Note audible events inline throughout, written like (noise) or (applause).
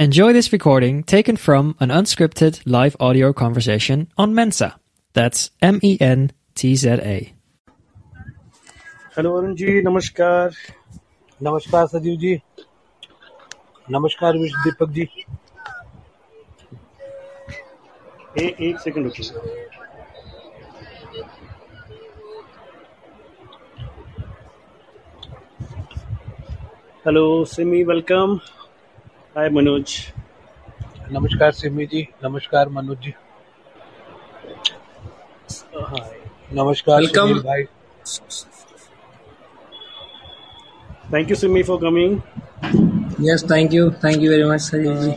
Enjoy this recording taken from an unscripted live audio conversation on Mentza. That's M E N T Z A. Hello, Arunji. Namaskar. Namaskar, Sajivji. Namaskar, Vish नमस्कार Hey, जी ए, Hello, Simmy. Welcome. हाय मनोज। नमस्कार सिमी जी नमस्कार मनोज जी। नमस्कार. सुनील भाई। Thank you Simi for coming Yes, thank you. Thank you very much, Sajid ji.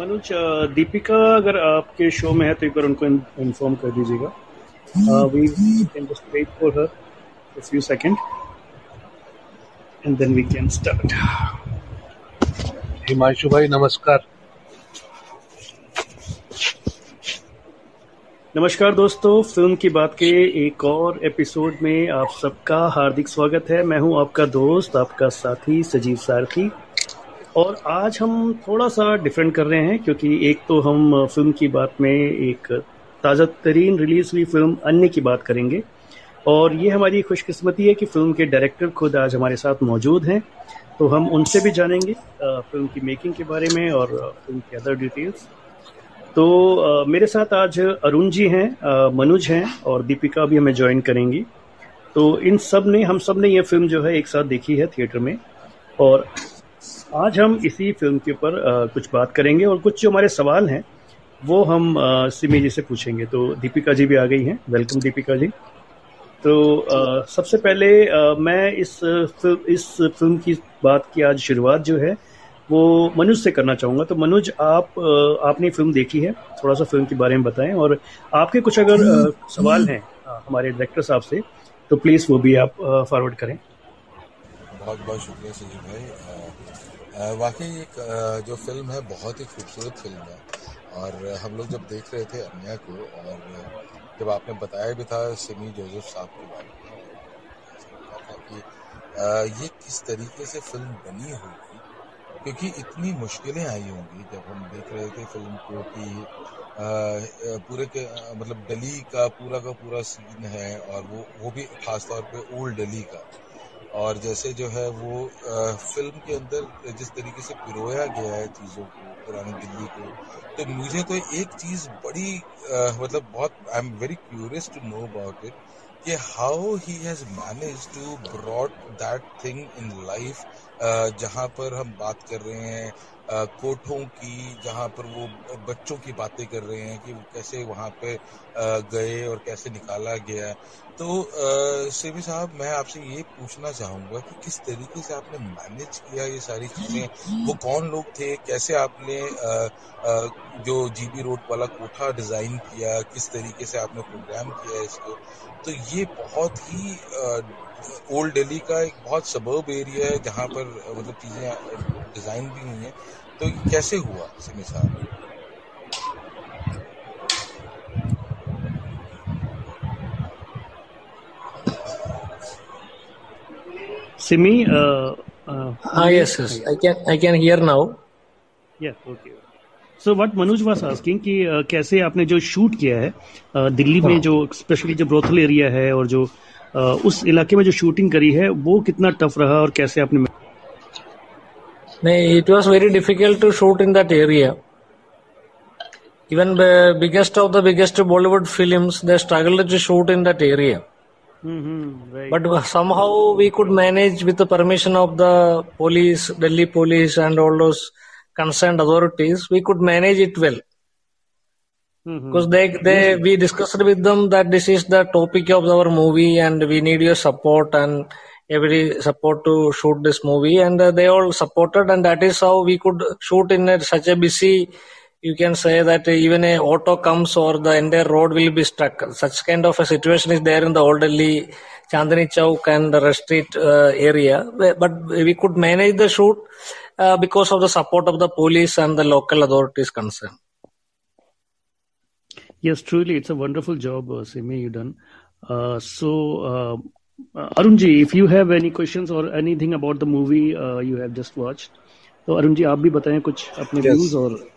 Manoj Deepika अगर आपके show में है तो एक बार उनको इन्फॉर्म कर दीजिएगा। We can just wait for her a few seconds and then we can start. Himanshu भाई नमस्कार। नमस्कार दोस्तों, फ़िल्म की बात के एक और एपिसोड में आप सबका हार्दिक स्वागत है। मैं हूँ आपका दोस्त, आपका साथी सजीव सारथी। और आज हम थोड़ा सा डिफरेंट कर रहे हैं, क्योंकि एक तो हम फ़िल्म की बात में एक ताज़ा तरीन रिलीज़ हुई फ़िल्म अन्य की बात करेंगे। और ये हमारी खुशकिस्मती है कि फ़िल्म के डायरेक्टर खुद आज हमारे साथ मौजूद हैं। तो हम उनसे भी जानेंगे फ़िल्म की मेकिंग के बारे में और फ़िल्म की अदर डिटेल्स तो मेरे साथ आज अरुण जी हैं मनुज हैं और दीपिका भी हमें ज्वाइन करेंगी. तो इन सबने, हम सबने ये फ़िल्म जो है एक साथ देखी है थिएटर में. और आज हम इसी फ़िल्म के ऊपर कुछ बात करेंगे और कुछ जो हमारे सवाल हैं, वो हम सिमी जी से पूछेंगे. तो दीपिका जी भी आ गई हैं. वेलकम दीपिका जी. तो अ, सबसे पहले अ, मैं इस फ़िल्म इस फ़िल्म की बात की आज शुरुआत जो है वो मनुज से करना चाहूँगा। तो मनुज आप आपने फ़िल्म देखी है थोड़ा सा फ़िल्म के बारे में बताएँ और आपके कुछ अगर अ, सवाल हैं हमारे डायरेक्टर साहब से तो प्लीज़ वो भी आप फॉरवर्ड करें। बहुत बहुत शुक्रिया संजीव भाई। वाकई एक जो फ़िल्म है बहुत ही खूबसूरत फ़िल्म है। और हम लोग जब देख रहे थे अन्या को और जब आपने बताया भी था सिमी जोसेफ साहब के बारे में कि ये किस तरीके से फ़िल्म बनी होगी? क्योंकि इतनी मुश्किलें आई होंगी जब हम देख रहे थे फ़िल्म को कि पूरे के मतलब डली का पूरा का पूरा सीन है और वो वो भी खास तौर पे ओल्ड डली का। और जैसे जो है वो अ, फ़िल्म के अंदर जिस तरीके से पिरोया गया है चीज़ों को पुरानी दिल्ली को। तो मुझे तो एक चीज़ बड़ी आ, मतलब बहुत I am very curious to know about it कि how he has manage to broad that thing in life जहाँ पर हम बात कर रहे हैं कोठों की जहाँ पर वो बच्चों की बातें कर रहे हैं कि वो कैसे वहाँ पे गए और कैसे निकाला गया तो सेवी साहब मैं आपसे ये पूछना चाहूँगा कि किस तरीके से आपने मैनेज किया ये सारी चीज़ें? वो कौन लोग थे? कैसे आपने जो जीबी रोड वाला कोठा डिज़ाइन किया? किस तरीके से आपने प्रोग्राम किया इसको? तो ये बहुत ही ओल्ड दिल्ली का एक बहुत सबर्ब एरिया है जहाँ पर मतलब चीज़ें डिज़ाइन भी हुई हैं तो ये कैसे हुआ सिमी साहब Simi uh, Ah, yes, yes. I can I can hear now. Okay so what Manuj was asking कि uh, कैसे आपने जो शूट किया है uh, दिल्ली में जो स्पेशली जो ब्रोथल एरिया है और जो uh, उस इलाके में जो शूटिंग करी है वो कितना टफ रहा और कैसे आपने It was very difficult to shoot in that area. Even the biggest of the biggest Bollywood films, they struggled to shoot in that area. Hmm. right. But somehow we could manage with the permission of the police, Delhi police, and all those concerned authorities. We could manage it well. because they they we discussed with them that this is the topic of our movie and we need your support and every support to shoot this movie and uh, they all supported and that is how we could shoot in a, such a busy you can say that even a auto comes or the entire road will be stuck. Such kind of a situation is there in the old delhi chandni chowk and the street uh, area. But we could manage the shoot uh, because of the support of the police and the local authorities concerned. Yes, truly, it's a wonderful job, uh, Simmy, you done. Uh, so, uh, uh, Arunji, if you have any questions or anything about the movie uh, you have just watched, तो अरुण जी आप भी बताएँ कुछ अपने views और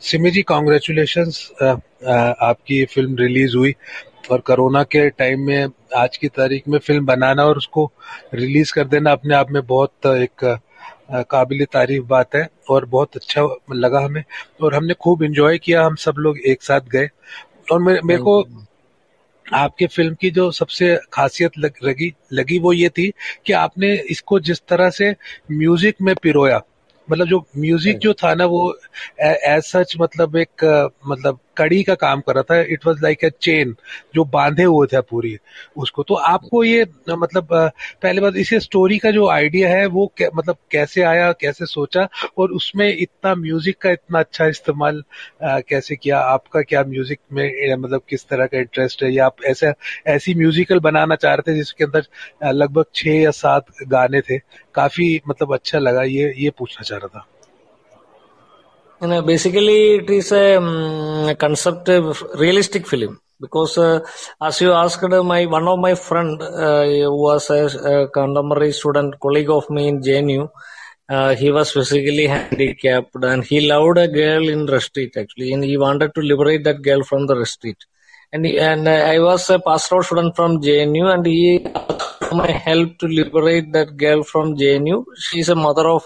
Simi ji congratulation आपकी film release हुई और कोरोना के टाइम में आज की तारीख में फ़िल्म बनाना और उसको रिलीज़ कर देना अपने आप में बहुत एक काबिल तारीफ़ बात है और बहुत अच्छा लगा हमें और हमने खूब इंजॉय किया हम सब लोग एक साथ गए। और मेरे, मेरे को आपके फ़िल्म की जो सबसे खासियत लग, लगी लगी वो ये थी कि आपने इसको जिस तरह से म्यूज़िक में पिरोया मतलब जो म्यूज़िक जो। था ना वो एज सच मतलब एक मतलब कड़ी का काम कर रहा था। It was like a chain जो बांधे हुए थे पूरी। उसको तो आपको ये मतलब पहले बात इसे स्टोरी का जो आइडिया है वो कै, मतलब कैसे आया कैसे सोचा और उसमें इतना म्यूज़िक का इतना अच्छा इस्तेमाल कैसे किया? आपका क्या म्यूज़िक में मतलब किस तरह का इंटरेस्ट है? या आप ऐसा ऐसी म्यूजिकल बनाना चाह रहे थे जिसके अंदर लगभग छह या सात गाने थे? काफ़ी मतलब अच्छा लगा ये ये पूछना चाह रहा था। You know, basically, it is a um, concept of realistic film because, uh, as you asked, uh, my one of my friend uh, was a, a, contemporary student, colleague of me in JNU. Uh, he was physically handicapped and he loved a girl in the Street actually, and he wanted to liberate that girl from the Street. And he, and uh, I was a pastoral student from JNU, and he asked my help to liberate that girl from JNU. She is a mother of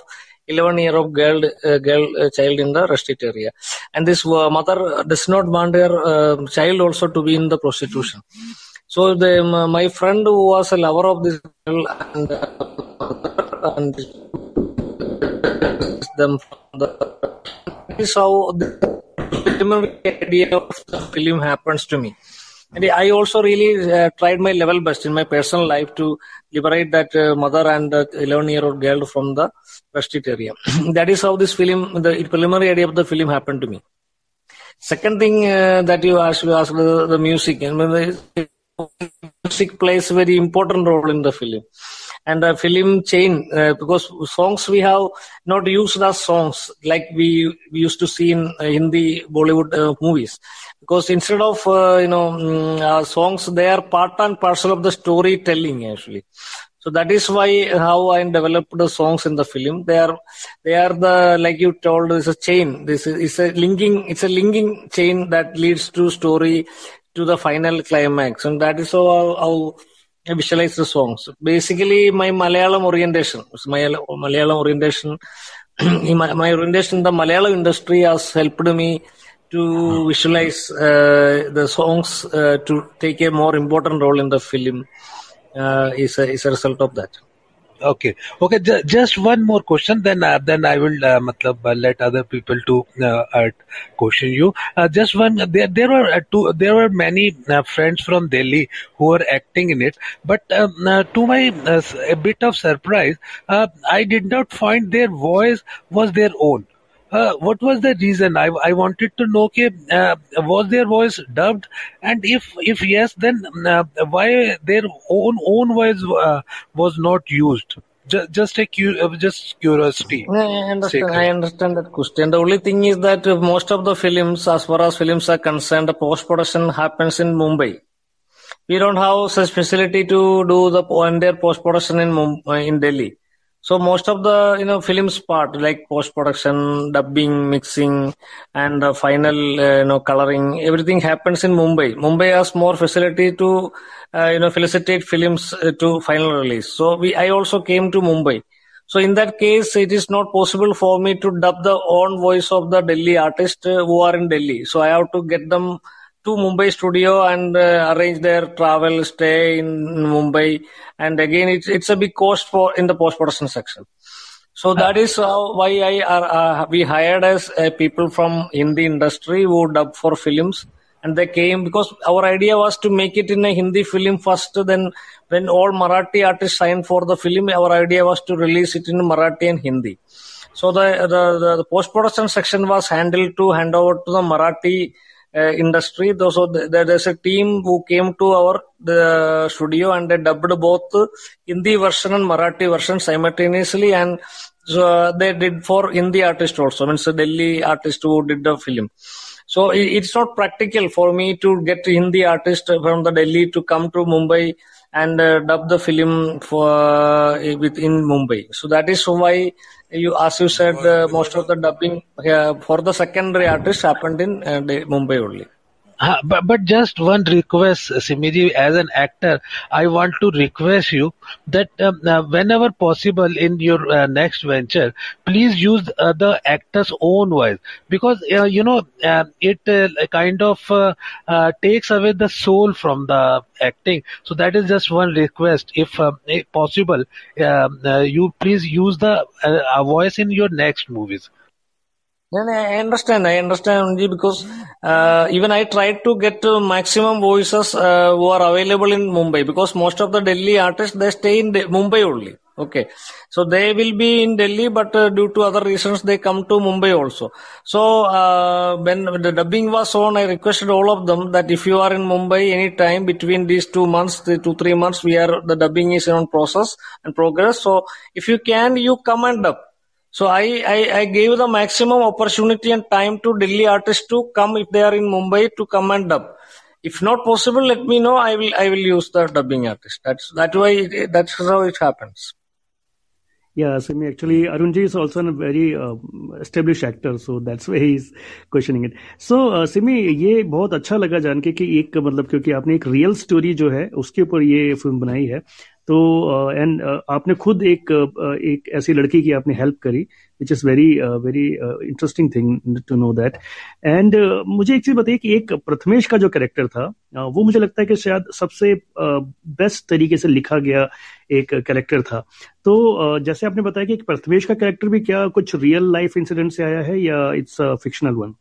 11 year of girl uh, girl uh, child in the restricted area. And this uh, mother does not want her child also to be in the prostitution. So the, my friend who was a lover of this girl and, and them from the this is how the idea of the film happens to me and I also really uh, tried my level best in my personal life to liberate that uh, mother and the 11 year old girl from the prostitute (clears throat) that is how this film, the preliminary idea of the film happened to me. Second thing uh, that you asked, you asked the, the music, and the music plays a very important role in the film. And the film chain uh, because songs we have not used as songs like we, we used to see in uh, Hindi Bollywood uh, movies because instead of uh, you know um, songs they are part and parcel of the storytelling actually so that is why how I developed the songs in the film. They are they are the like you told it's a chain. This is it's a linking it's a linking chain that leads to story to the final climax, and that is how, how I visualize the songs. Basically, my Malayalam orientation, my Malayalam orientation, (clears throat) my, my orientation in the Malayalam industry has helped me to visualize uh, the songs uh, to take a more important role in the film uh, is, a, is a result of that. Okay, okay. J- just one more question, then uh, then I will uh, matlab, uh, let other people to uh, question you. Just one. There there were two. There were many friends from Delhi who were acting in it, but um, to my a bit of surprise, I did not find their voice was their own. Uh, what was the reason? I, I wanted to know, ke, uh, was their voice dubbed? And if if yes, then uh, why their own own voice uh, was not used? Just, just a uh, just curiosity. I understand. I understand that question. The only thing is that most of the films, as far as films are concerned, the post production happens in Mumbai. We don't have such facility to do the entire post production in Mumbai, in Delhi. So most of the you know films part like post production, dubbing, mixing, and the final uh, you know coloring, everything happens in Mumbai. Mumbai has more facility to uh, you know felicitate films uh, to final release. So we I also came to Mumbai. So in that case, it is not possible for me to dub the own voice of the Delhi artist uh, who are in Delhi. So I have to get them to Mumbai studio and uh, arrange their travel, stay in Mumbai, and again it's it's a big cost for in the post production section. So that is uh, why I uh, we hired as uh, people from Hindi industry who dub for films, and they came because our idea was to make it in a Hindi film first. Then when all Marathi artists signed for the film, our idea was to release it in Marathi and Hindi. So the the, the, the post production section was handled to hand over to the Marathi uh, industry. So there's a team who came to our the studio and they dubbed both Hindi version and Marathi version simultaneously, and so uh, they did for Hindi artist also. I mean, so Delhi artist who did the film. So it's not practical for me to get Hindi artist from the Delhi to come to Mumbai and uh, dub the film for uh, within Mumbai. So that is why you, as you said, uh, most of the dubbing uh, for the secondary artists happened in uh, Mumbai only. Uh, but, but just one request, Simmyji, as an actor, I want to request you that um, uh, whenever possible in your uh, next venture, please use uh, the actor's own voice because uh, you know uh, it kind of takes away the soul from the acting. So that is just one request. If, if possible, um, you please use the voice in your next movies. I understand. I understand because uh, even I tried to get uh, maximum voices uh, who are available in Mumbai because most of the Delhi artists they stay in De- Mumbai only. Okay, so they will be in Delhi, but uh, due to other reasons they come to Mumbai also. So uh, when the dubbing was on, I requested all of them that if you are in Mumbai any time between these two months, the two three months, we are the dubbing is on process and progress. So if you can, you come and dub so I, I, I gave the maximum opportunity and time to Delhi artists to come if they are in Mumbai to come and dub. If not possible, let me know. I will I will use the dubbing artist. That's that way. That's how it happens. Yeah, Simi, actually, Arunji is also a very uh, established actor, so that's why he's questioning it. So, uh, Simi, ये बहुत अच्छा लगा जान के कि एक मतलब क्योंकि आपने एक रियल स्टोरी जो है उसके ऊपर ये फ़िल्म बनाई है तो एंड uh, uh, आपने खुद एक uh, एक ऐसी लड़की की आपने हेल्प करी which is very very interesting thing to know that and मुझे एक चीज़ बताइए कि एक प्रथमेश का जो कैरेक्टर था वो मुझे लगता है कि शायद सबसे बेस्ट तरीके से लिखा गया एक कैरेक्टर था तो जैसे आपने बताया कि प्रथमेश का कैरेक्टर भी क्या कुछ रियल लाइफ इंसिडेंट से आया है या it's fictional one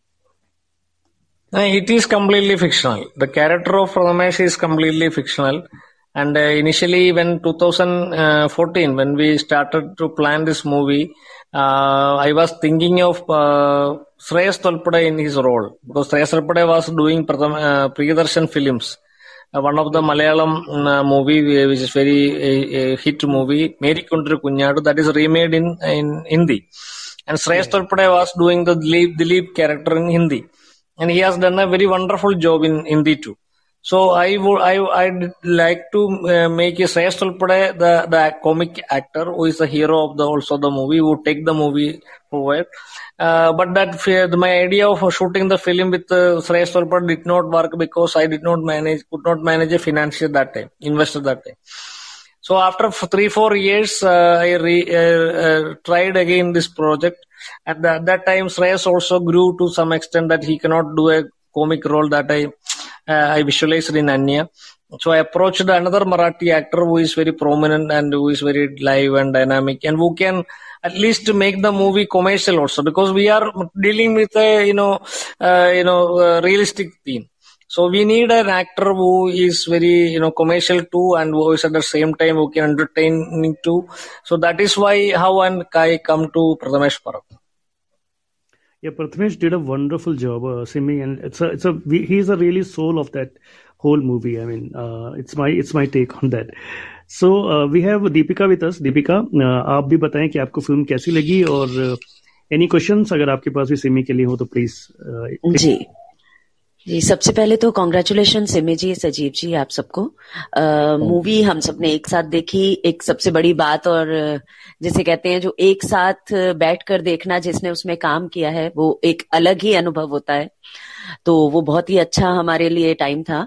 It is completely fictional. The character of Ramesh is completely fictional. And uh, initially, when 2014, when we started to plan this movie, uh, I was thinking of uh, Shreyas Talpade in his role because Shreyas Talpade was doing uh, Priyadarshan films. Uh, one of the Malayalam uh, movie which is very uh, hit movie, Marykkundoru Kunjaadu, that is remade in in Hindi. And Shreyas Talpade was doing the Dilip, Dilip character in Hindi. And he has done a very wonderful job in Hindi too. So I would I I'd like to uh, make a Shreyas Talpade the the comic actor who is the hero of the also the movie who take the movie forward. Uh, but that my idea of shooting the film with uh, Shreyas did not work because I did not manage could not manage a financier that time investor that time. So after three four years, uh, I re, uh, uh, tried again this project. At, the, at that time, Shreyas also grew to some extent that he cannot do a comic role that I I visualized in Anya. So I approached another Marathi actor who is very prominent and who is very live and dynamic and who can at least make the movie commercial also because we are dealing with a you know uh, you know uh, realistic theme. So we need an actor who is very you know commercial too and who is at the same time who can entertain too. So that is why how and Kai come to Prathamesh. Yeah, Prathamesh did a wonderful job uh, singing, and it's a it's a he's a really soul of that whole movie. I mean, uh, it's my it's my take on that. So we have Deepika with us Deepika आप भी बताएँ कि आपको film कैसी लगी और any uh, questions अगर आपके पास भी सिमी के लिए हो तो प्लीज़ uh, जी जी, सबसे पहले तो कॉन्ग्रेचुलेशन सिमी जी सजीव जी, आप सबको। मूवी हम सबने एक साथ देखी, एक सबसे बड़ी बात और, जिसे कहते हैं जो एक साथ बैठकर देखना जिसने उसमें काम किया है, वो एक अलग ही अनुभव होता है। तो वो बहुत ही अच्छा हमारे लिए टाइम था।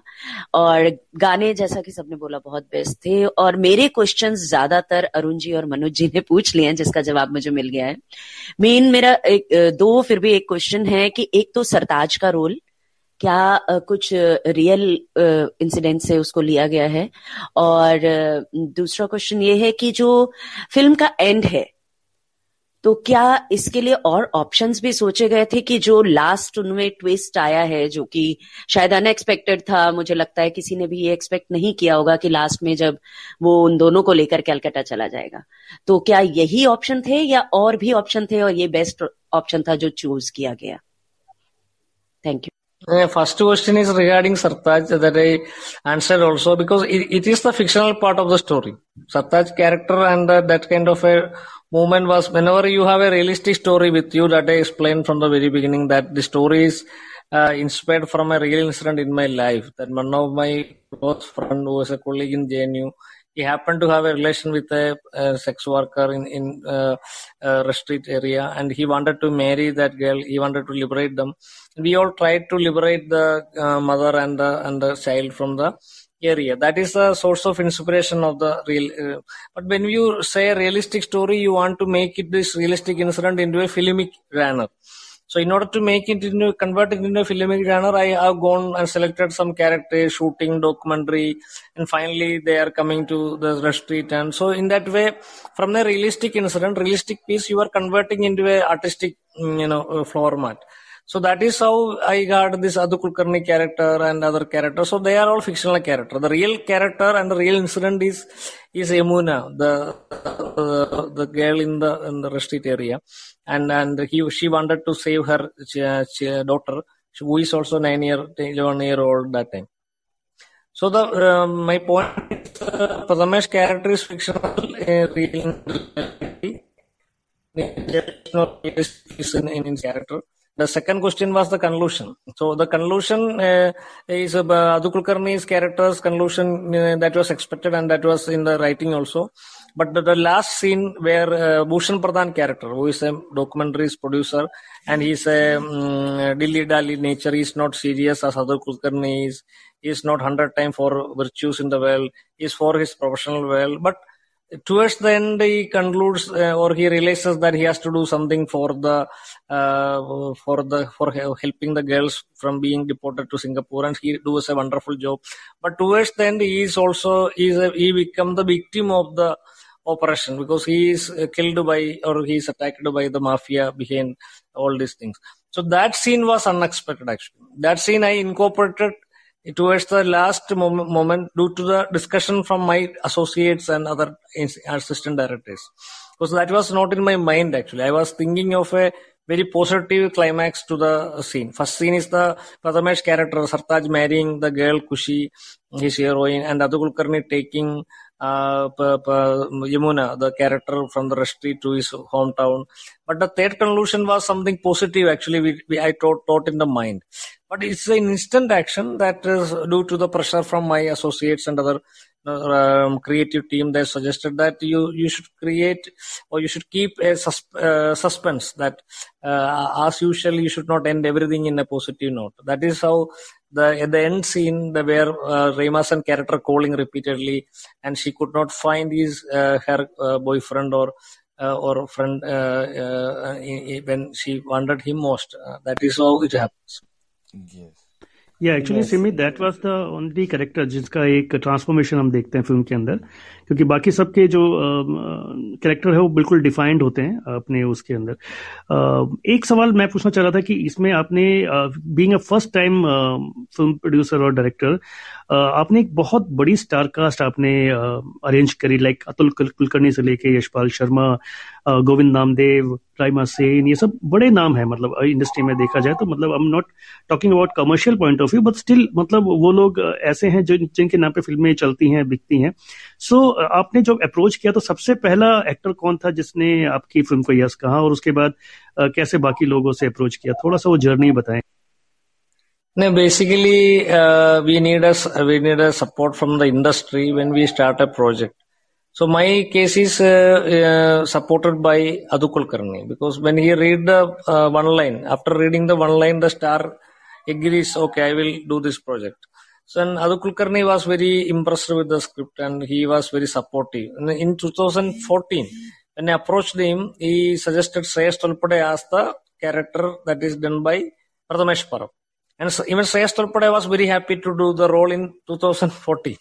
और गाने जैसा कि सबने बोला, बहुत बेस्ट थे। और मेरे क्वेश्चन ज़्यादातर अरुण जी और मनोज जी ने पूछ लिए हैं, जिसका जवाब मुझे मिल गया है। मेन मेरा एक, दो फिर भी एक क्वेश्चन है कि एक तो सरताज का रोल क्या कुछ रियल इंसिडेंट से उसको लिया गया है? और दूसरा क्वेश्चन ये है कि जो फ़िल्म का एंड है तो क्या इसके लिए और ऑप्शंस भी सोचे गए थे कि जो लास्ट उनमें ट्विस्ट आया है, जो कि शायद अनएक्सपेक्टेड था, मुझे लगता है किसी ने भी ये एक्सपेक्ट नहीं किया होगा कि लास्ट में जब वो उन दोनों को लेकर कैलकाटा चला जाएगा। तो क्या यही ऑप्शन थे या और भी ऑप्शन थे और ये बेस्ट ऑप्शन था जो चूज़ किया गया? Thank you First question is regarding Sartaj that I answered also because it, it is the fictional part of the story. Sartaj character and uh, that kind of a movement was whenever you have a realistic story with you that I explained from the very beginning that the story is uh, inspired from a real incident in my life. That one of my close friend who was a colleague in JNU, he happened to have a relation with a, a sex worker in in uh, uh, area, and he wanted to marry that girl. He wanted to liberate them. We all tried to liberate the uh, mother and the and the child from the area. That is the source of inspiration of the real. Uh, but when you say a realistic story, you want to make it this realistic incident into a filmic genre. So in order to make it into convert it into a filmic genre, I have gone and selected some characters, shooting, documentary, and finally they are coming to the street. And so in that way, from the realistic incident, realistic piece, you are converting into a artistic, mm, you know, uh, format. So that is how I got this Atul Kulkarni character and other characters. So they are all fictional character. The real character and the real incident is is Yamuna, the the girl in the in the street area, and and he she wanted to save her daughter, who is also nine year eleven year old that time. So the uh, my point uh, Prathamesh character is fictional, uh, real in, in his character. The second question was the conclusion. So the conclusion uh, is uh, Atul Kulkarni's character's conclusion uh, that was expected and that was in the writing also. But the, the last scene where uh, Bhushan Pradhan character, who is a documentary's producer, and he's a um, dilly dally nature, he's not serious as Atul Kulkarni is. He's not hundred time for virtues in the well. He's for his professional well. But towards the end he concludes uh, or he realizes that he has to do something for the uh, for the for helping the girls from being deported to singapore and he does a wonderful job. But towards the end he is also he, is a, he become the victim of the operation because he is uh, killed by or he is attacked by the mafia behind all these things. So that scene was unexpected actually. That scene i incorporated towards the last moment, due to the discussion from my associates and other assistant directors. Because that was not in my mind actually. I was thinking of a very positive climax to the scene. First scene is the Prathamesh character sartaj marrying the girl kushi his heroine. And Atul taking uh, Yamuna, the character from the street to his hometown. But the third conclusion was something positive actually we, we I thought, thought in the mind. But it's an instant action that is due to the pressure from my associates and other um, creative team. They suggested that you you should create or you should keep a uh, suspense that uh, as usual you should not end everything in a positive note. That is how the at the end scene the where uh, Rema's character calling repeatedly and she could not find his uh, her uh, boyfriend or uh, or friend uh, when she wanted him most. that is how it happens. या actually Simi that was the only character जिसका एक transformation हम देखते हैं film के अंदर क्योंकि बाकी सबके जो कैरेक्टर uh, है वो बिल्कुल डिफाइंड होते हैं अपने उसके अंदर। Uh, एक सवाल मैं पूछना चाह रहा था कि इसमें आपने being a first time film producer और डायरेक्टर आपने एक बहुत बड़ी स्टार कास्ट आपने अरेंज करी लाइक अतुल कुलकर्णी से लेके यशपाल शर्मा गोविंद नामदेव राइमा सेन ये सब बड़े नाम है मतलब इंडस्ट्री में देखा जाए तो मतलब I am not talking about commercial point of view but still मतलब वो लोग ऐसे हैं जो जिनके नाम पे फ़िल्में चलती हैं बिकती हैं। सो so, आपने जब अप्रोच किया तो सबसे पहला एक्टर कौन था जिसने आपकी फ़िल्म को यस कहा और उसके बाद कैसे बाकी लोगों से अप्रोच किया? थोड़ा सा वो जर्नी बताएँ। No, basically, uh, we need a we need a support from the industry when we start a project. So my case is uh, uh, supported by Atul Kulkarni because when he read the uh, one line, after reading the one line, the star agrees, okay, I will do this project. So Atul Kulkarni was very impressed with the script and he was very supportive. In 2014, when I approached him, he suggested Shreyas Talpade as the character that is done by Prathamesh Parab. And so even Shreyas Talpade was very happy to do the role in 2014.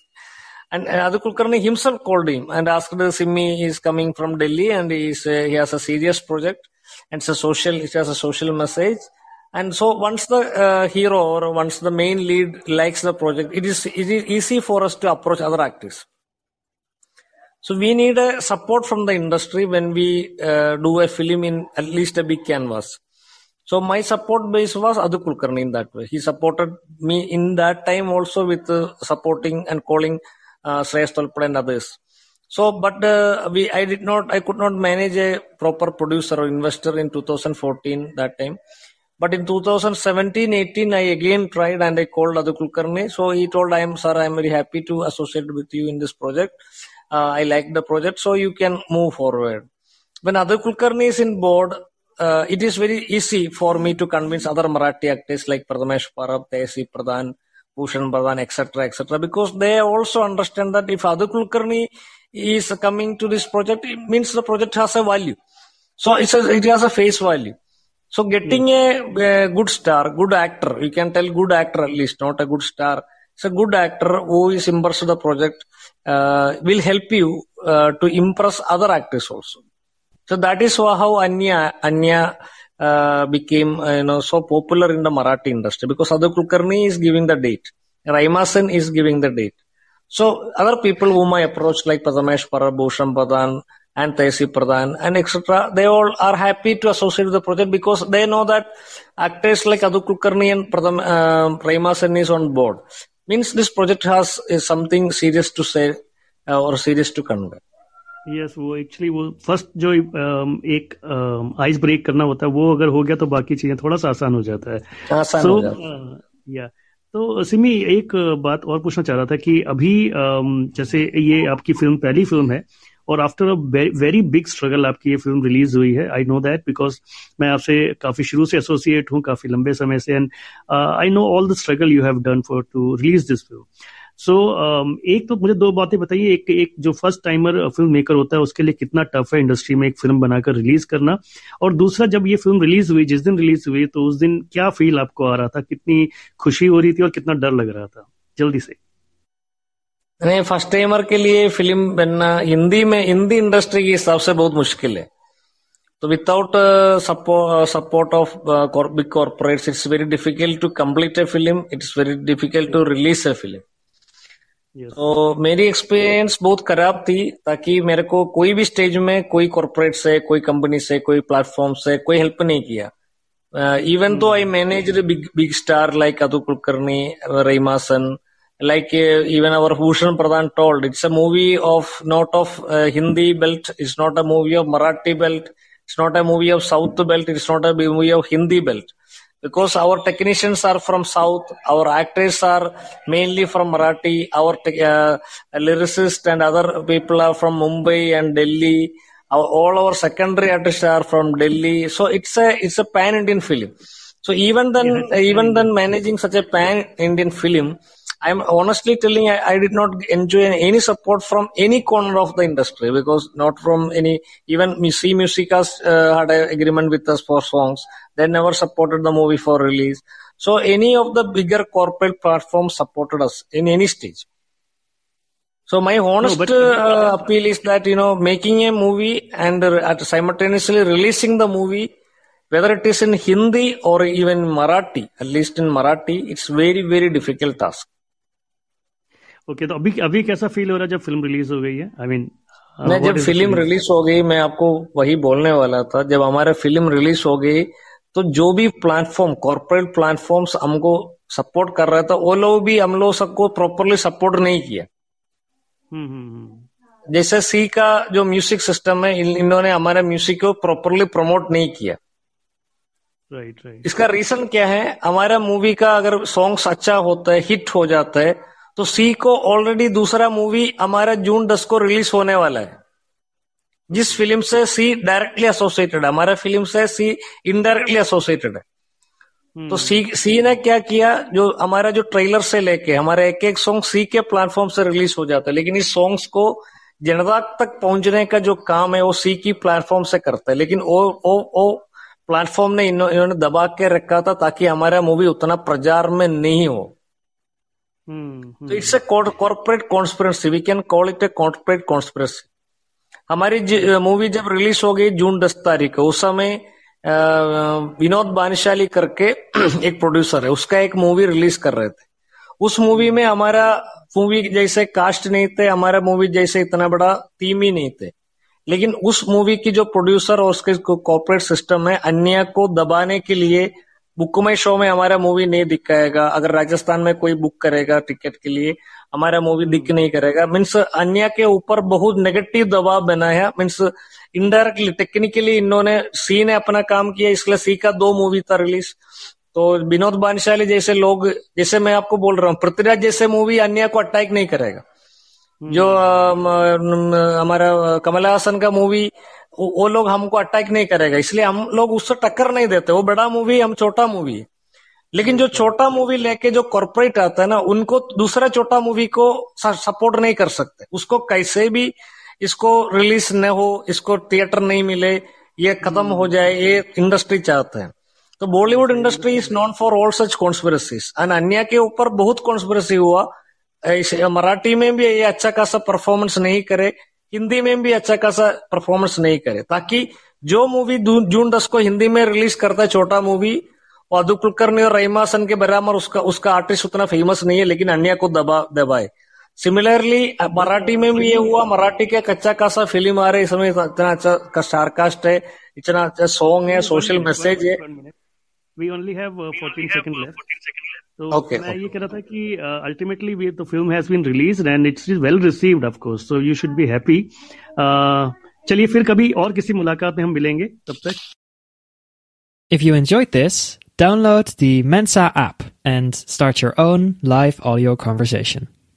And Atul Kulkarni himself called him and asked Simmy is coming from Delhi and he's, uh, he has a serious project and it's a social, it has a social message and so once the uh, hero or once the main lead likes the project, it is, it is easy for us to approach other actors. So we need a support from the industry when we uh, do a film in at least a big canvas. So my support base was Atul Kulkarni in that way. He supported me in that time also with uh, supporting and calling uh, Shreyas Talpade others. So, but uh, we, I did not, I could not manage a proper producer or investor in 2014 that time. But in 2017, 18, I again tried and I called Atul Kulkarni. So he told, I am, sir, I am very happy to associate with you in this project. Uh, I like the project, so you can move forward. When Atul Kulkarni is in board, uh, it is very easy for me to convince other Marathi actors like Prathamesh Parab, Tesi Pradhan, Bhushan Pradhan, etc., etc., because they also understand that if Atul Kulkarni is coming to this project, it means the project has a value. So it's a, it has a face value. So getting hmm. a, a, good star, good actor, you can tell good actor at least, not a good star. It's a good actor who is impressed with the project uh, will help you uh, to impress other actors also. So that is how Anya Anya uh, became uh, you know so popular in the Marathi industry because Atul Kulkarni is giving the date, Raima Sen is giving the date. So other people whom I approached like Prathamesh Parab Bhushan Pradhan, and Tesi Pradhan and etc. They all are happy to associate with the project because they know that actors like Atul Kulkarni and Pradham, uh, Prema is on board. Means this project has something serious to say uh, or serious to convey. Yes yes, वो actually वो first जो um, एक ice um, break करना होता है वो अगर हो गया तो बाकी चीज़ें थोड़ा सा आसान हो जाता है। आसान so, हो जाता है। या uh, तो सिमी एक बात और पूछना चाह रहा था कि अभी um, जैसे ये आपकी फ़िल्म पहली फ़िल्म है और after a very big struggle आपकी ये फ़िल्म रिलीज़ हुई है आई नो दैट बिकॉज़ मैं आपसे काफ़ी शुरू से एसोसिएट हूँ काफ़ी लंबे समय से and I know all the struggle you have done for to release this film so so, एक तो मुझे दो बातें बताइए। एक एक जो फ़र्स्ट टाइमर फ़िल्म मेकर होता है उसके लिए कितना टफ है इंडस्ट्री में एक फ़िल्म बनाकर रिलीज़ करना? और दूसरा जब ये फ़िल्म रिलीज़ हुई जिस दिन रिलीज़ हुई तो उस दिन क्या फील आपको आ रहा था? कितनी खुशी हो रही थी और कितना डर लग रहा था? जल्दी से। नहीं फ़र्स्ट टाइमर के लिए फ़िल्म बनना हिंदी में हिंदी इंडस्ट्री के हिसाब से बहुत मुश्किल है। तो without support of big corporates it's very difficult to complete a film it's very difficult to release a film तो मेरी एक्सपीरियंस बहुत खराब थी ताकि मेरे को कोई भी स्टेज में कोई कॉर्पोरेट से कोई कंपनी से कोई प्लेटफॉर्म से कोई हेल्प नहीं किया। इवन तो I manage big big star like Atul Kulkarni Rahima sun like even our Bhushan Pradhan told it's a movie of not of Hindi belt it's not a movie of Marathi belt it's not a movie of south belt it's not a movie of Hindi belt Because our technicians are from South, our actors are mainly from Marathi, our te- uh, lyricists and other people are from Mumbai and Delhi. Our, all our secondary artists are from Delhi. So it's a it's a pan Indian film. So even then, yeah, even then, managing such a pan Indian film, I'm honestly telling I, I, did not enjoy any support from any corner of the industry because not from any even C Musicas uh, had an agreement with us for songs. They never supported the movie for release. So any of the bigger corporate platforms supported us in any stage. So my honest no, but, uh, appeal is that you know making a movie and uh, simultaneously releasing the movie whether it is in Hindi or even Marathi, at least in Marathi, it's very, very difficult task. Okay तो अभी अभी कैसा feel हो रहा है जब film release हो गई है? आई मीन मैं जब फ़िल्म रिलीज़ हो गई मैं आपको वही बोलने वाला था जब हमारा फ़िल्म रिलीज़ हो गई तो जो भी प्लेटफॉर्म कॉर्पोरेट प्लेटफॉर्म्स हमको सपोर्ट कर रहा था वो लोग भी हम लोग सबको प्रॉपरली सपोर्ट नहीं किया। हम्म, हम्म, हम्म। जैसे सी का जो म्यूज़िक सिस्टम है इन, इन्होंने हमारे म्यूज़िक को प्रॉपरली प्रमोट नहीं किया। राइट राइट इसका रीजन क्या है? हमारा मूवी का अगर सॉन्ग्स अच्छा होता है हिट हो जाता है तो सी को ऑलरेडी दूसरा मूवी हमारा जून दस को रिलीज़ होने वाला है। जिस फ़िल्म से सी डायरेक्टली एसोसिएटेड है हमारा फ़िल्म से सी इनडायरेक्टली एसोसिएटेड है। तो हम्म। सी सी ने क्या किया जो हमारा जो ट्रेलर से लेके हमारे एक एक सॉन्ग सी के प्लेटफॉर्म से रिलीज़ हो जाता है लेकिन इस सॉन्ग्स को जनता तक पहुँचने का जो काम है वो सी की प्लेटफॉर्म से करता है। लेकिन वो वो वो प्लेटफॉर्म ने इन्होंने दबा के रखा था ताकि हमारा मूवी उतना प्रचार में नहीं हो। तो it's a corporate conspiracy we can call it a corporate conspiracy हमारी मूवी जब रिलीज़ हो गई जून दस तारीख को उस समय विनोद बानिशाली करके (clears throat) एक प्रोड्यूसर है उसका एक मूवी रिलीज़ कर रहे थे। उस मूवी में हमारा मूवी जैसे कास्ट नहीं थे हमारा मूवी जैसे इतना बड़ा टीम ही नहीं थे। लेकिन उस मूवी की जो प्रोड्यूसर और उसके कॉर्पोरेट सिस्टम है अन्य को दबाने के लिए बुक माई शो में हमारा मूवी नहीं दिखाएगा। अगर राजस्थान में कोई बुक करेगा टिकट के लिए हमारा मूवी दिख नहीं करेगा। मीन्स अन्य के ऊपर बहुत नेगेटिव दबाव बना है। मीन्स इनडायरेक्टली टेक्निकली इन्होंने सी ने अपना काम किया इसलिए सी का दो मूवी था रिलीज़ तो विनोद बानशाली जैसे लोग जैसे मैं आपको बोल रहा हूँ पृथ्वीराज जैसे मूवी अन्य को अटैक नहीं करेगा। जो हमारा कमल हासन का मूवी वो लोग हमको अटैक नहीं करेगा इसलिए हम लोग उससे टक्कर नहीं देते वो बड़ा मूवी हम छोटा मूवी है लेकिन जो छोटा मूवी लेके जो कॉर्पोरेट आता है ना उनको दूसरा छोटा मूवी को सपोर्ट नहीं कर सकते। उसको कैसे भी इसको रिलीज़ न हो इसको थिएटर नहीं मिले ये खत्म हो जाए ये इंडस्ट्री चाहते हैं। तो Bollywood industry is known for all such conspiracies and अन्य के ऊपर बहुत कॉन्स्पिरसी हुआ मराठी में भी ये अच्छा खासा परफॉर्मेंस नहीं करे हिंदी में भी अच्छा खासा परफॉर्मेंस नहीं करे ताकि जो मूवी जून दस को हिंदी में रिलीज़ करता है छोटा मूवी अदु कुलकर्णी और रहीमासन के बराबर उसका उसका आर्टिस्ट उतना फ़ेमस नहीं है लेकिन अन्य को दबा दबाए। सिमिलरली मराठी में भी ये हुआ मराठी के कच्चा खासा फ़िल्म आ रहे इसमें इतना अच्छा स्टारकास्ट है इतना अच्छा सॉन्ग है सोशल मैसेज है। We only have 14 second left तो okay, मैं okay. ये कह रहा था कि ultimately we the film has been release and it's is well received of course so you should be happy चलिए फिर कभी और किसी मुलाकात में हम मिलेंगे तब तक। If you enjoy this download the Mensa app and start your own live audio conversation